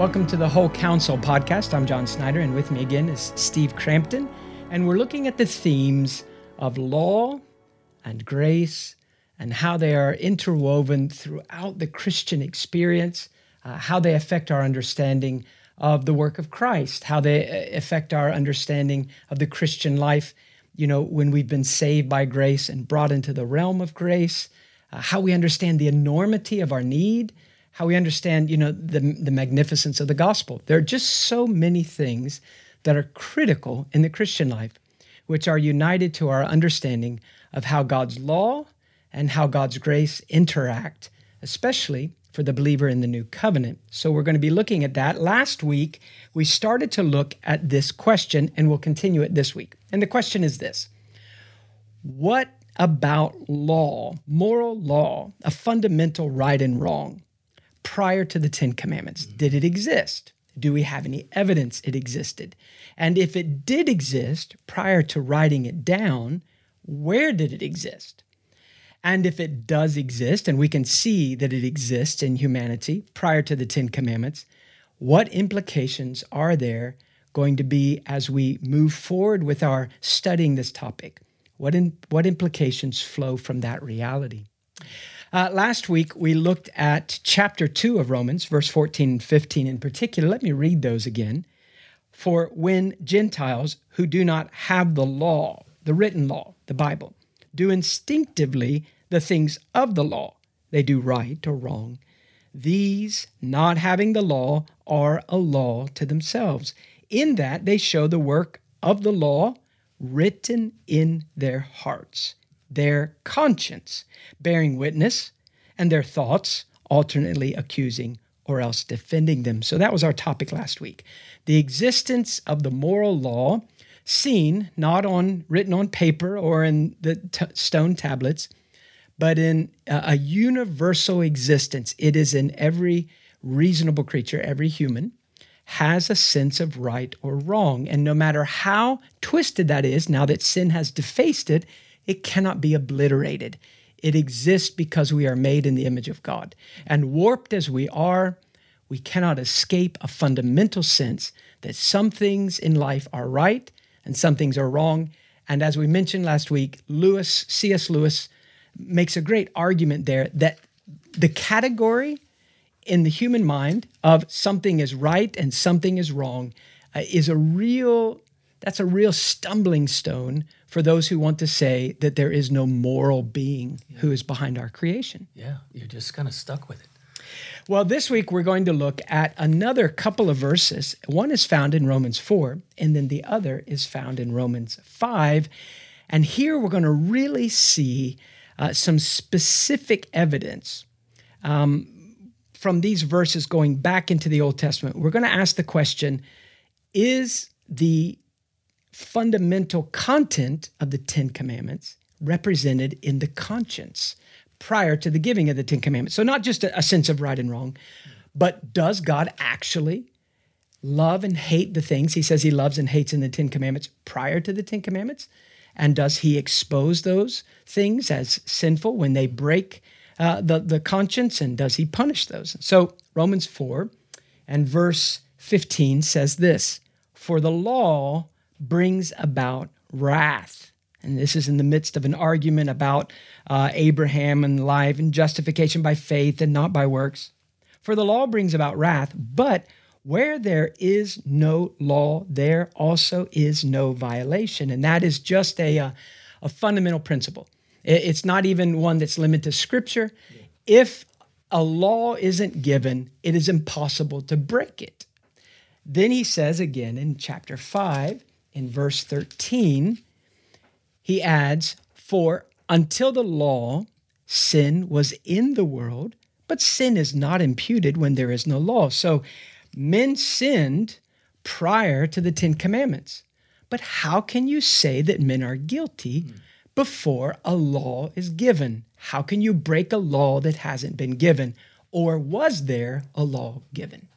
Welcome to the Whole Counsel podcast. I'm John Snyder, and with me again is Steve Crampton. And we're looking at the themes of law and grace and how they are interwoven throughout the Christian experience, uh, how they affect our understanding of the work of Christ, how they uh, affect our understanding of the Christian life, you know, when we've been saved by grace and brought into the realm of grace, uh, how we understand the enormity of our need how we understand, you know, the, the magnificence of the gospel. There are just so many things that are critical in the Christian life, which are united to our understanding of how God's law and how God's grace interact, especially for the believer in the new covenant. So we're going to be looking at that. Last week, we started to look at this question, and we'll continue it this week. And the question is this What about law, moral law, a fundamental right and wrong? Prior to the Ten Commandments? Mm-hmm. Did it exist? Do we have any evidence it existed? And if it did exist prior to writing it down, where did it exist? And if it does exist, and we can see that it exists in humanity prior to the Ten Commandments, what implications are there going to be as we move forward with our studying this topic? What, in, what implications flow from that reality? Uh, last week, we looked at chapter 2 of Romans, verse 14 and 15 in particular. Let me read those again. For when Gentiles who do not have the law, the written law, the Bible, do instinctively the things of the law, they do right or wrong. These, not having the law, are a law to themselves, in that they show the work of the law written in their hearts their conscience, bearing witness, and their thoughts alternately accusing or else defending them. So that was our topic last week. The existence of the moral law seen not on written on paper or in the t- stone tablets, but in a, a universal existence. It is in every reasonable creature, every human has a sense of right or wrong. And no matter how twisted that is, now that sin has defaced it, it cannot be obliterated. It exists because we are made in the image of God. And warped as we are, we cannot escape a fundamental sense that some things in life are right and some things are wrong. And as we mentioned last week, Lewis, C.S. Lewis, makes a great argument there that the category in the human mind of something is right and something is wrong uh, is a real that's a real stumbling stone for those who want to say that there is no moral being yeah. who is behind our creation. Yeah, you're just kind of stuck with it. Well, this week we're going to look at another couple of verses. One is found in Romans 4, and then the other is found in Romans 5. And here we're going to really see uh, some specific evidence um, from these verses going back into the Old Testament. We're going to ask the question Is the fundamental content of the Ten Commandments represented in the conscience prior to the giving of the Ten Commandments. So, not just a, a sense of right and wrong, but does God actually love and hate the things he says he loves and hates in the Ten Commandments prior to the Ten Commandments? And does he expose those things as sinful when they break uh, the, the conscience? And does he punish those? So, Romans 4 and verse 15 says this For the law brings about wrath. And this is in the midst of an argument about uh, Abraham and life and justification by faith and not by works. For the law brings about wrath, but where there is no law, there also is no violation. And that is just a, a, a fundamental principle. It's not even one that's limited to scripture. If a law isn't given, it is impossible to break it. Then he says again in chapter 5 in verse 13, he adds, For until the law, sin was in the world, but sin is not imputed when there is no law. So men sinned prior to the Ten Commandments. But how can you say that men are guilty hmm. before a law is given? How can you break a law that hasn't been given? Or was there a law given?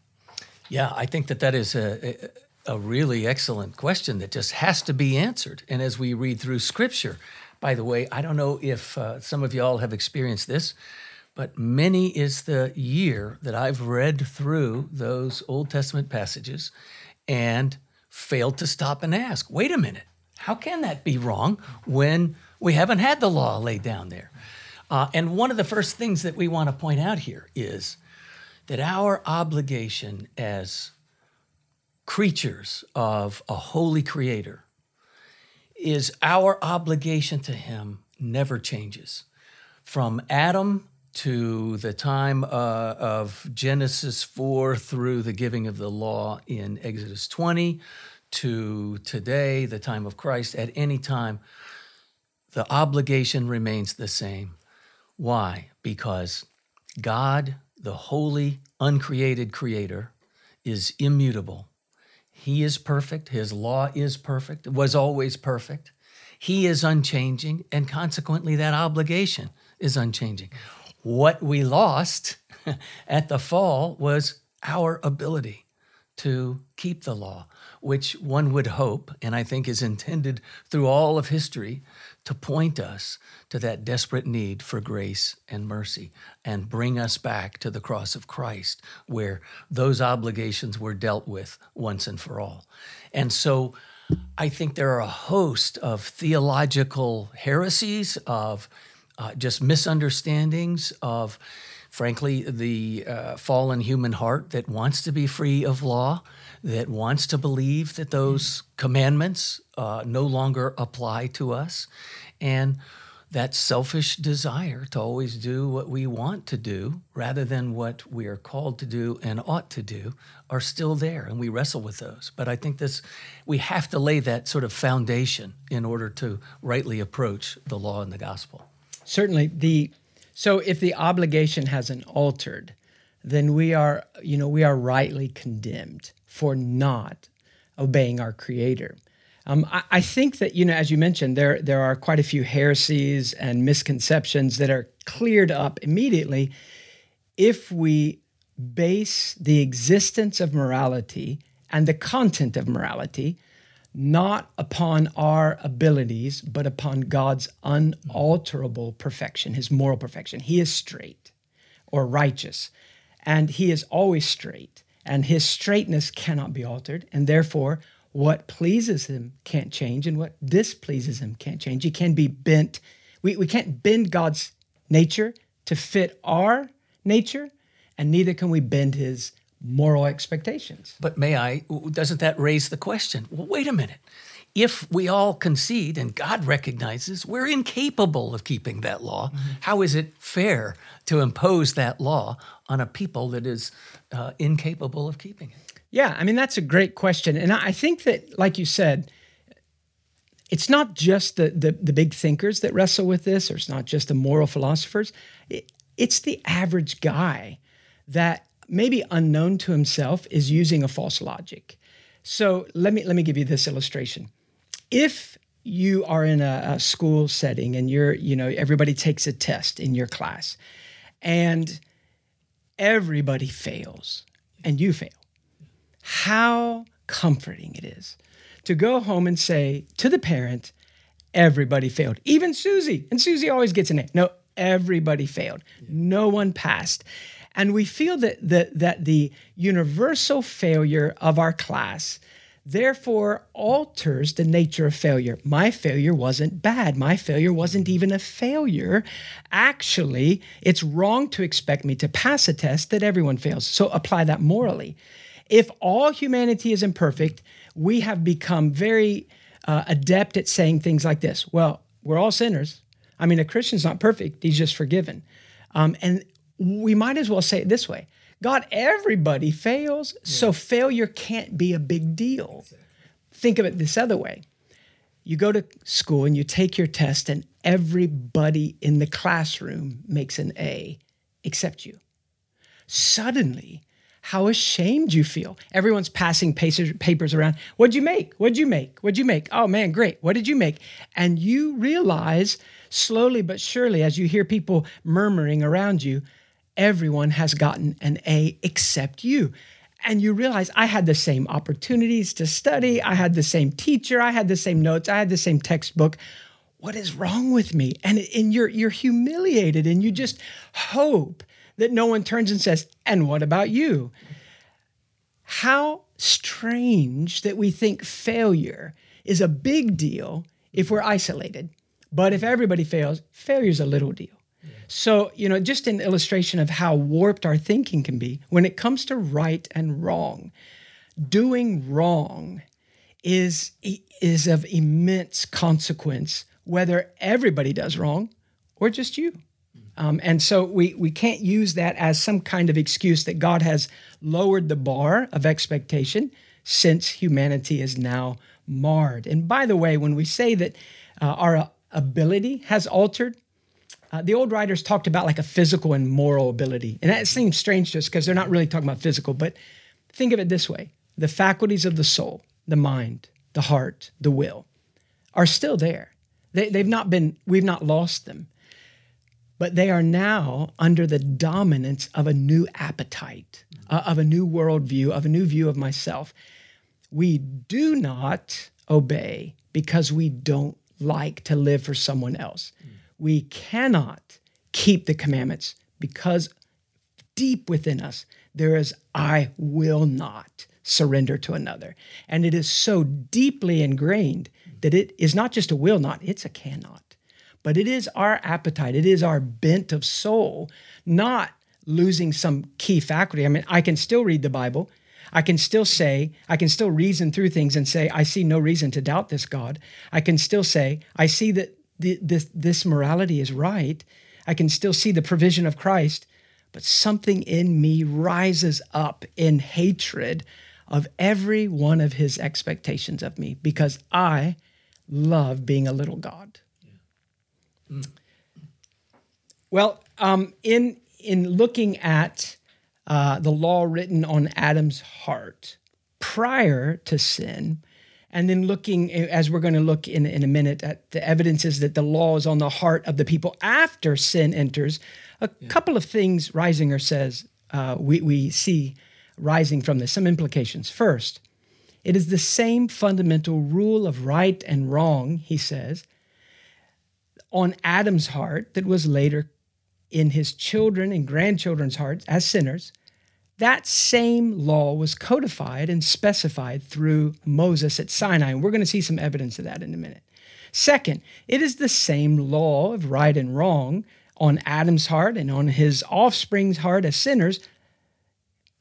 Yeah, I think that that is a, a really excellent question that just has to be answered. And as we read through Scripture, by the way, I don't know if uh, some of y'all have experienced this, but many is the year that I've read through those Old Testament passages and failed to stop and ask, wait a minute, how can that be wrong when we haven't had the law laid down there? Uh, and one of the first things that we want to point out here is that our obligation as creatures of a holy creator is our obligation to him never changes. From Adam to the time uh, of Genesis 4 through the giving of the law in Exodus 20 to today, the time of Christ, at any time, the obligation remains the same. Why? Because God, the holy, uncreated creator, is immutable. He is perfect. His law is perfect, was always perfect. He is unchanging, and consequently, that obligation is unchanging. What we lost at the fall was our ability to keep the law, which one would hope, and I think is intended through all of history, to point us to that desperate need for grace and mercy and bring us back to the cross of Christ, where those obligations were dealt with once and for all. And so I think there are a host of theological heresies, of uh, just misunderstandings of, frankly, the uh, fallen human heart that wants to be free of law, that wants to believe that those commandments uh, no longer apply to us, and that selfish desire to always do what we want to do rather than what we are called to do and ought to do are still there and we wrestle with those. But i think this we have to lay that sort of foundation in order to rightly approach the law and the gospel. Certainly the so if the obligation hasn't altered then we are you know we are rightly condemned for not obeying our creator. Um, I, I, think that you know as you mentioned there there are quite a few heresies and misconceptions that are cleared up immediately. If we base the existence of morality and the content of morality not upon our abilities, but upon God's unalterable perfection, his moral perfection. He is straight or righteous, and he is always straight, and his straightness cannot be altered, and therefore, what pleases him can't change, and what displeases him can't change. He can be bent. We, we can't bend God's nature to fit our nature, and neither can we bend his moral expectations. But may I, doesn't that raise the question? Well, wait a minute. If we all concede and God recognizes we're incapable of keeping that law, mm-hmm. how is it fair to impose that law on a people that is uh, incapable of keeping it? Yeah, I mean, that's a great question. And I think that, like you said, it's not just the, the, the big thinkers that wrestle with this, or it's not just the moral philosophers. It, it's the average guy that maybe unknown to himself, is using a false logic. So let me let me give you this illustration. If you are in a, a school setting and you're, you know, everybody takes a test in your class and everybody fails and you fail. How comforting it is to go home and say to the parent, everybody failed. Even Susie. And Susie always gets an A. No, everybody failed. No one passed. And we feel that, that, that the universal failure of our class therefore alters the nature of failure. My failure wasn't bad. My failure wasn't even a failure. Actually, it's wrong to expect me to pass a test that everyone fails. So apply that morally. If all humanity is imperfect, we have become very uh, adept at saying things like this Well, we're all sinners. I mean, a Christian's not perfect, he's just forgiven. Um, and we might as well say it this way God, everybody fails, yeah. so failure can't be a big deal. Exactly. Think of it this other way you go to school and you take your test, and everybody in the classroom makes an A except you. Suddenly, how ashamed you feel. Everyone's passing papers around. What'd you make? What'd you make? What'd you make? Oh man, great. What did you make? And you realize slowly but surely, as you hear people murmuring around you, everyone has gotten an A except you. And you realize I had the same opportunities to study, I had the same teacher, I had the same notes, I had the same textbook. what is wrong with me? And, and you're, you're humiliated and you just hope that no one turns and says, and what about you? How strange that we think failure is a big deal if we're isolated. But if everybody fails, failure's a little deal. So, you know, just an illustration of how warped our thinking can be when it comes to right and wrong. Doing wrong is, is of immense consequence, whether everybody does wrong or just you. Um, and so we, we can't use that as some kind of excuse that God has lowered the bar of expectation since humanity is now marred. And by the way, when we say that uh, our ability has altered, uh, the old writers talked about like a physical and moral ability. And that seems strange to us because they're not really talking about physical, but think of it this way the faculties of the soul, the mind, the heart, the will are still there. They, they've not been, we've not lost them but they are now under the dominance of a new appetite, uh, of a new worldview, of a new view of myself. We do not obey because we don't like to live for someone else. Mm. We cannot keep the commandments because deep within us there is, I will not surrender to another. And it is so deeply ingrained that it is not just a will not, it's a cannot but it is our appetite, it is our bent of soul, not losing some key faculty. I mean, I can still read the Bible. I can still say, I can still reason through things and say, I see no reason to doubt this God. I can still say, I see that this, this morality is right. I can still see the provision of Christ, but something in me rises up in hatred of every one of his expectations of me because I love being a little God. Well, um, in in looking at uh, the law written on Adam's heart prior to sin, and then looking, as we're going to look in, in a minute, at the evidences that the law is on the heart of the people after sin enters, a yeah. couple of things Reisinger says uh, we, we see rising from this, some implications. First, it is the same fundamental rule of right and wrong, he says, on Adam's heart that was later in his children and grandchildren's hearts as sinners, that same law was codified and specified through Moses at Sinai. And we're going to see some evidence of that in a minute. Second, it is the same law of right and wrong on Adam's heart and on his offspring's heart as sinners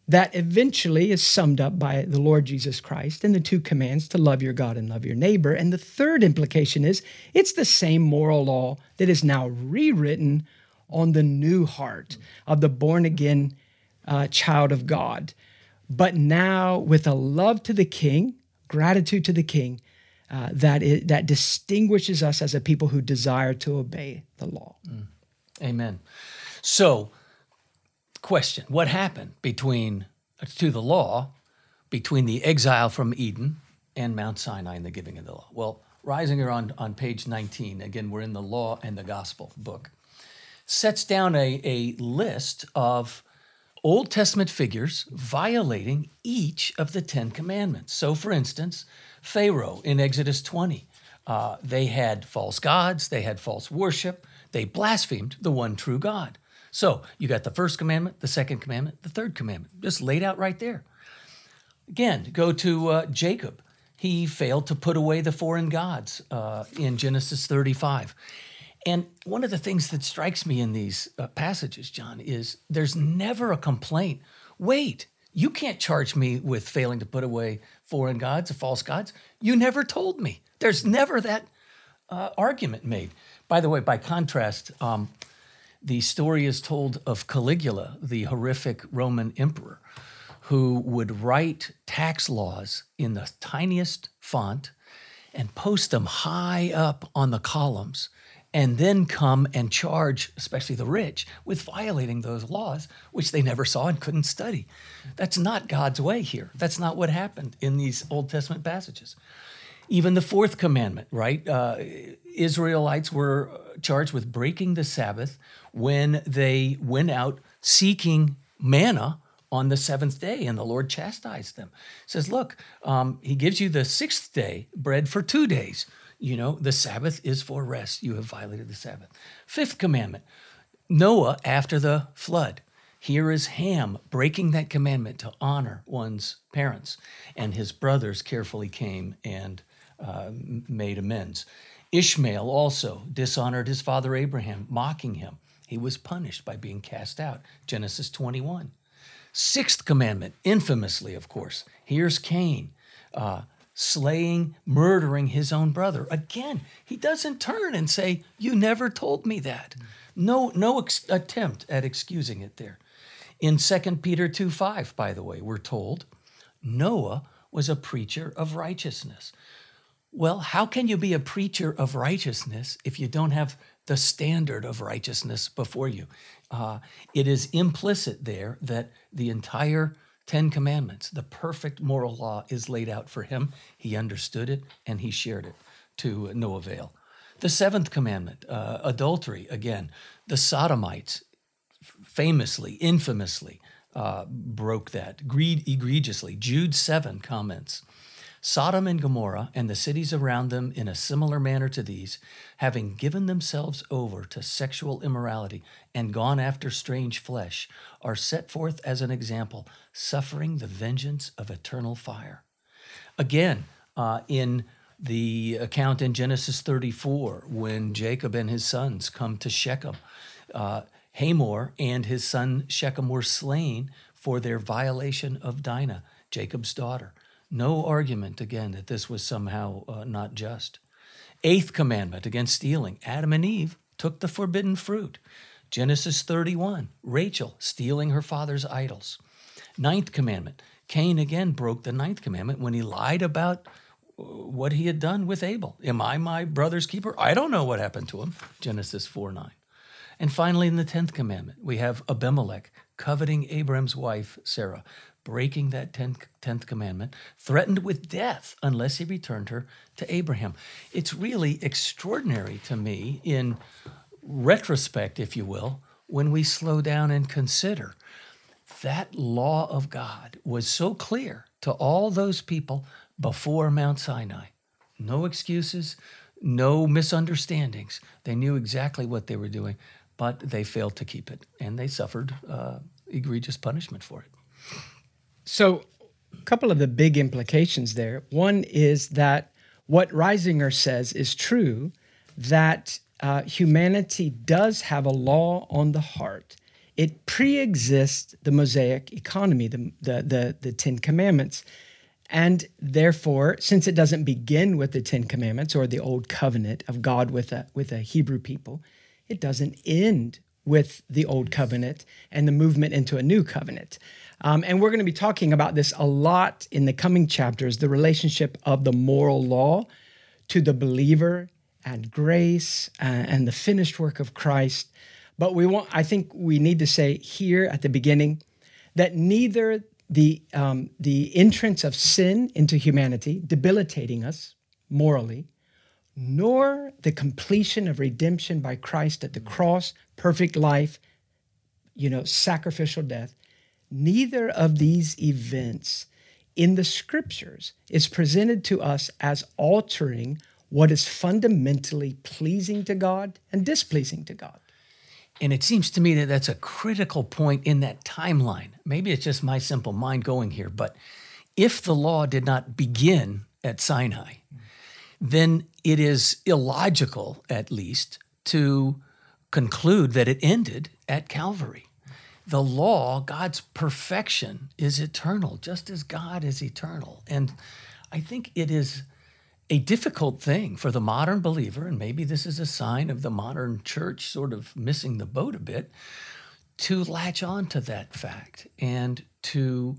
that eventually is summed up by the Lord Jesus Christ in the two commands to love your God and love your neighbor. And the third implication is it's the same moral law that is now rewritten on the new heart of the born again uh, child of God. But now with a love to the king, gratitude to the king, uh, that, is, that distinguishes us as a people who desire to obey the law. Mm. Amen. So, question what happened between to the law between the exile from eden and mount sinai and the giving of the law well reisinger on, on page 19 again we're in the law and the gospel book sets down a, a list of old testament figures violating each of the ten commandments so for instance pharaoh in exodus 20 uh, they had false gods they had false worship they blasphemed the one true god so you got the first commandment, the second commandment, the third commandment, just laid out right there. Again, go to uh, Jacob. He failed to put away the foreign gods uh, in Genesis 35. And one of the things that strikes me in these uh, passages, John, is there's never a complaint. Wait, you can't charge me with failing to put away foreign gods or false gods. You never told me. There's never that uh, argument made. By the way, by contrast, um, the story is told of Caligula, the horrific Roman emperor, who would write tax laws in the tiniest font and post them high up on the columns, and then come and charge, especially the rich, with violating those laws, which they never saw and couldn't study. That's not God's way here. That's not what happened in these Old Testament passages. Even the fourth commandment, right? Uh, Israelites were charged with breaking the Sabbath when they went out seeking manna on the seventh day, and the Lord chastised them. He says, Look, um, He gives you the sixth day bread for two days. You know, the Sabbath is for rest. You have violated the Sabbath. Fifth commandment Noah after the flood. Here is Ham breaking that commandment to honor one's parents, and his brothers carefully came and uh, made amends. Ishmael also dishonored his father Abraham, mocking him. He was punished by being cast out. Genesis 21. Sixth commandment, infamously, of course. Here's Cain. Uh, slaying, murdering his own brother. Again, he doesn't turn and say, "You never told me that." No, no ex- attempt at excusing it there. In 2 Peter 2 5, by the way, we're told Noah was a preacher of righteousness. Well, how can you be a preacher of righteousness if you don't have the standard of righteousness before you? Uh, it is implicit there that the entire Ten Commandments, the perfect moral law, is laid out for him. He understood it and he shared it to no avail. The seventh commandment, uh, adultery, again, the Sodomites famously, infamously uh, broke that greed egregiously. Jude 7 comments Sodom and Gomorrah and the cities around them, in a similar manner to these, having given themselves over to sexual immorality and gone after strange flesh, are set forth as an example, suffering the vengeance of eternal fire. Again, uh, in the account in Genesis 34, when Jacob and his sons come to Shechem, uh, Hamor and his son Shechem were slain for their violation of Dinah, Jacob's daughter. No argument, again, that this was somehow uh, not just. Eighth commandment against stealing Adam and Eve took the forbidden fruit. Genesis 31, Rachel stealing her father's idols. Ninth commandment, Cain again broke the ninth commandment when he lied about uh, what he had done with Abel. Am I my brother's keeper? I don't know what happened to him. Genesis 4 9. And finally, in the 10th commandment, we have Abimelech coveting Abraham's wife, Sarah, breaking that 10th, 10th commandment, threatened with death unless he returned her to Abraham. It's really extraordinary to me in retrospect, if you will, when we slow down and consider that law of God was so clear to all those people before Mount Sinai. No excuses, no misunderstandings. They knew exactly what they were doing but they failed to keep it and they suffered uh, egregious punishment for it. So, a couple of the big implications there. One is that what Reisinger says is true that uh, humanity does have a law on the heart. It pre-exists the Mosaic economy, the, the, the, the Ten Commandments. And therefore, since it doesn't begin with the Ten Commandments or the Old Covenant of God with a, with a Hebrew people, it doesn't end with the old covenant and the movement into a new covenant. Um, and we're going to be talking about this a lot in the coming chapters the relationship of the moral law to the believer and grace uh, and the finished work of Christ. But we want, I think we need to say here at the beginning that neither the, um, the entrance of sin into humanity, debilitating us morally, nor the completion of redemption by Christ at the cross, perfect life, you know, sacrificial death. Neither of these events in the scriptures is presented to us as altering what is fundamentally pleasing to God and displeasing to God. And it seems to me that that's a critical point in that timeline. Maybe it's just my simple mind going here, but if the law did not begin at Sinai, then it is illogical, at least, to conclude that it ended at Calvary. The law, God's perfection, is eternal, just as God is eternal. And I think it is a difficult thing for the modern believer, and maybe this is a sign of the modern church sort of missing the boat a bit, to latch on to that fact and to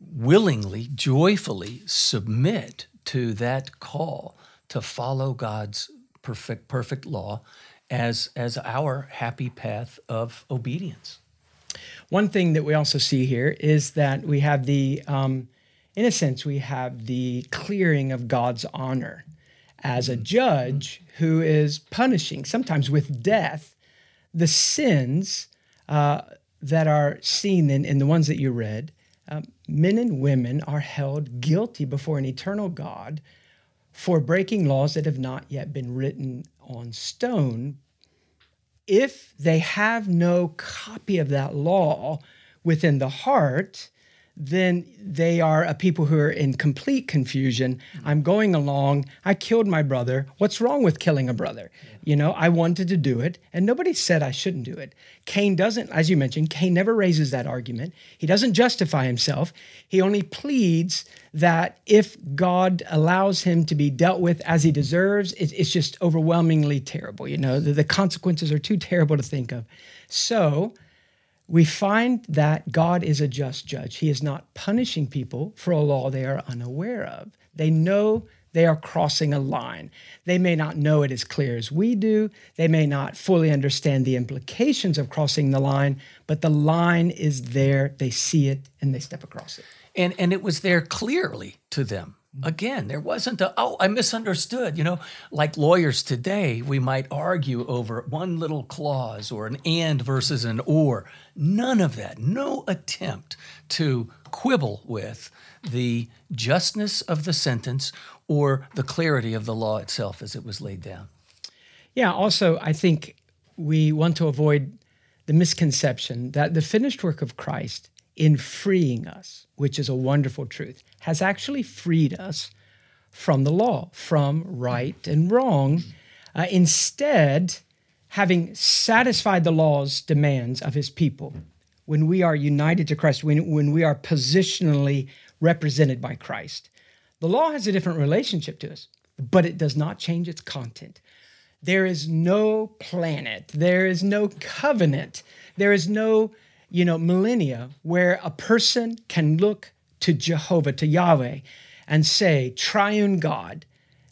willingly, joyfully submit to that call to follow God's perfect perfect law as as our happy path of obedience. One thing that we also see here is that we have the, um, in a sense, we have the clearing of God's honor as a judge who is punishing, sometimes with death, the sins uh, that are seen in, in the ones that you read. Um, men and women are held guilty before an eternal God for breaking laws that have not yet been written on stone, if they have no copy of that law within the heart, then they are a people who are in complete confusion. I'm going along. I killed my brother. What's wrong with killing a brother? You know, I wanted to do it, and nobody said I shouldn't do it. Cain doesn't, as you mentioned, Cain never raises that argument. He doesn't justify himself. He only pleads that if God allows him to be dealt with as he deserves, it's just overwhelmingly terrible. You know, the, consequences are too terrible to think of. So, we find that God is a just judge. He is not punishing people for a law they are unaware of. They know they are crossing a line. They may not know it as clear as we do. They may not fully understand the implications of crossing the line, but the line is there. They see it and they step across it. And, and it was there clearly to them. Again, there wasn't a, oh, I misunderstood. You know, like lawyers today, we might argue over one little clause or an and versus an or. None of that, no attempt to quibble with the justness of the sentence or the clarity of the law itself as it was laid down. Yeah, also, I think we want to avoid the misconception that the finished work of Christ in freeing us, which is a wonderful truth, has actually freed us from the law, from right and wrong. Uh, instead, having satisfied the law's demands of his people, when we are united to Christ, when, when we are positionally represented by Christ, the law has a different relationship to us, but it does not change its content. There is no planet, there is no covenant, there is no you know, millennia where a person can look to Jehovah, to Yahweh, and say, Triune God,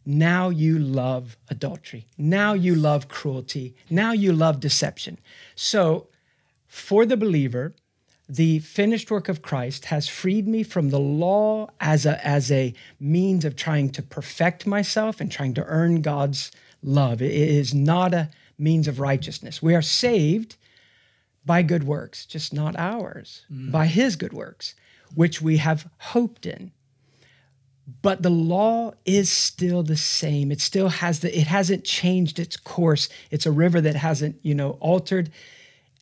now you love adultery. Now you love cruelty. Now you love deception. So, for the believer, the finished work of Christ has freed me from the law as a, as a means of trying to perfect myself and trying to earn God's love. It is not a means of righteousness. We are saved by good works, just not ours, mm. by his good works, which we have hoped in. But the law is still the same. It still has the it hasn't changed its course. It's a river that hasn't, you know, altered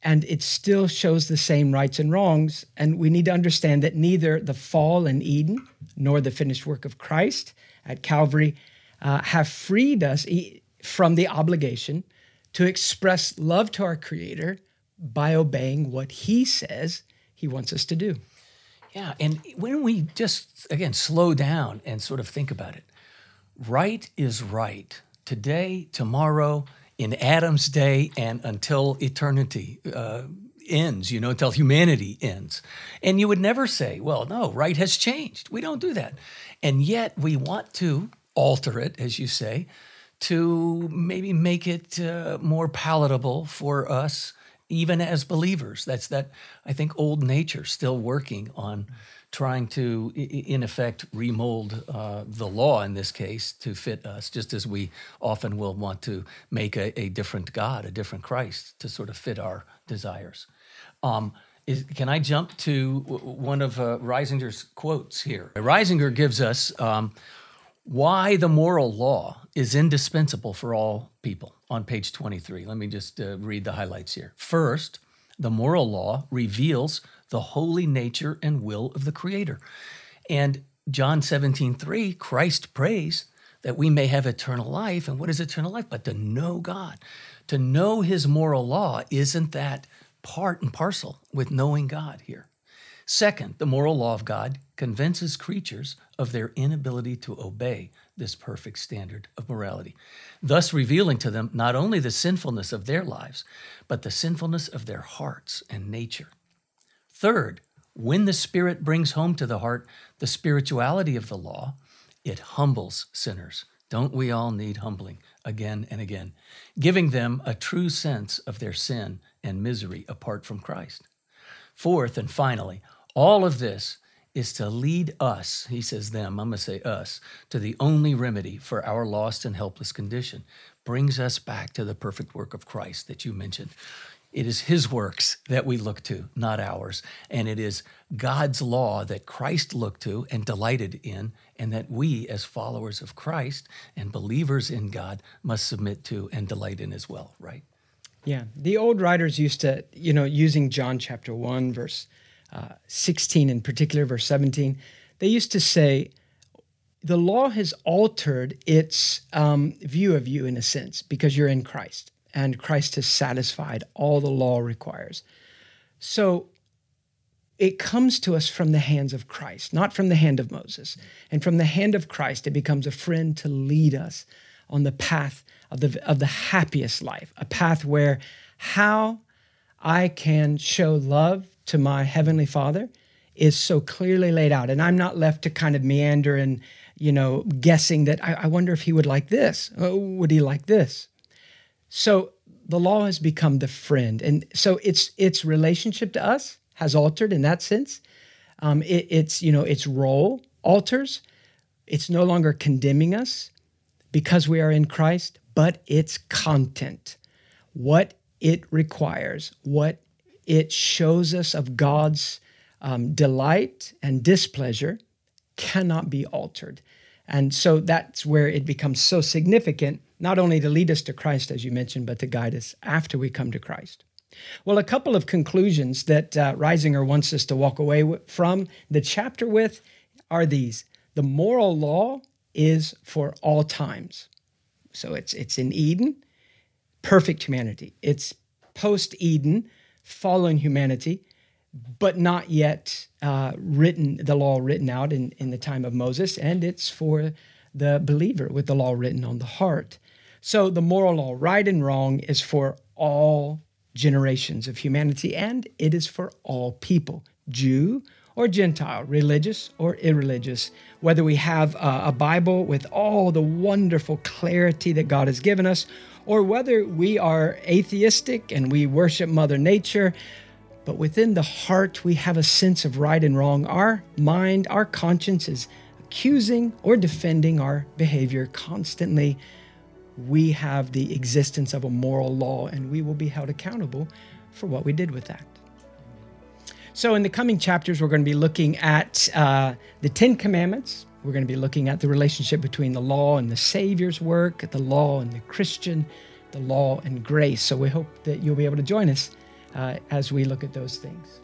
and it still shows the same rights and wrongs and we need to understand that neither the fall in Eden nor the finished work of Christ at Calvary uh, have freed us from the obligation to express love to our creator by obeying what he says he wants us to do. Yeah, and when we just again slow down and sort of think about it, right is right today, tomorrow, in Adam's day, and until eternity uh, ends. You know, until humanity ends. And you would never say, "Well, no, right has changed." We don't do that, and yet we want to alter it, as you say, to maybe make it uh, more palatable for us even as believers. That's that, I think, old nature still working on trying to, in effect, remold uh, the law in this case to fit us, just as we often will want to make a, a different God, a different Christ to sort of fit our desires. Um, is, can I jump to one of uh, Reisinger's quotes here? Reisinger gives us um, why the moral law is indispensable for all people on page 23. Let me just uh, read the highlights here. First, the moral law reveals the holy nature and will of the Creator. And John 17, 3, Christ prays that we may have eternal life. And what is eternal life? But to know God. To know his moral law, isn't that part and parcel with knowing God here? Second, the moral law of God convinces creatures of their inability to obey this perfect standard of morality, thus revealing to them not only the sinfulness of their lives, but the sinfulness of their hearts and nature. Third, when the Spirit brings home to the heart the spirituality of the law, it humbles sinners. Don't we all need humbling again and again, giving them a true sense of their sin and misery apart from Christ? Fourth and finally, all of this is to lead us, he says them, I'm going to say us, to the only remedy for our lost and helpless condition. Brings us back to the perfect work of Christ that you mentioned. It is his works that we look to, not ours. And it is God's law that Christ looked to and delighted in, and that we, as followers of Christ and believers in God, must submit to and delight in as well, right? Yeah. The old writers used to, you know, using John chapter 1, verse uh, 16 in particular, verse 17, they used to say, the law has altered its um, view of you in a sense because you're in Christ and Christ has satisfied all the law requires. So it comes to us from the hands of Christ, not from the hand of Moses. And from the hand of Christ, it becomes a friend to lead us on the path of the, of the happiest life, a path where how I can show love to my Heavenly Father is so clearly laid out. And I'm not left to kind of meander and, you know, guessing that I, I wonder if he would like this. Oh, would he like this? So the law has become the friend, and so its its relationship to us has altered in that sense. Um, it, it's you know its role alters. It's no longer condemning us because we are in Christ, but its content, what it requires, what it shows us of God's um, delight and displeasure, cannot be altered. And so that's where it becomes so significant not only to lead us to Christ, as you mentioned, but to guide us after we come to Christ. Well, a couple of conclusions that uh, Reisinger wants us to walk away from the chapter with are these The moral law is for all times. So it's, it's in Eden, perfect humanity. It's post Eden, fallen humanity, but not yet uh, written, the law written out in, in the time of Moses. And it's for the believer with the law written on the heart. So the moral law, right and wrong, is for all generations of humanity and it is for all people, Jew or Gentile, religious or irreligious. Whether we have a, Bible with all the wonderful clarity that God has given us, or whether we are atheistic and we worship Mother Nature, but within the heart we have a sense of right and wrong. Our mind, our conscience is accusing or defending our behavior constantly we have the existence of a moral law and we will be held accountable for what we did with that. So, in the coming chapters, we're going to be looking at uh, the Ten Commandments. We're going to be looking at the relationship between the law and the Savior's work, the law and the Christian, the law and grace. So, we hope that you'll be able to join us uh, as we look at those things.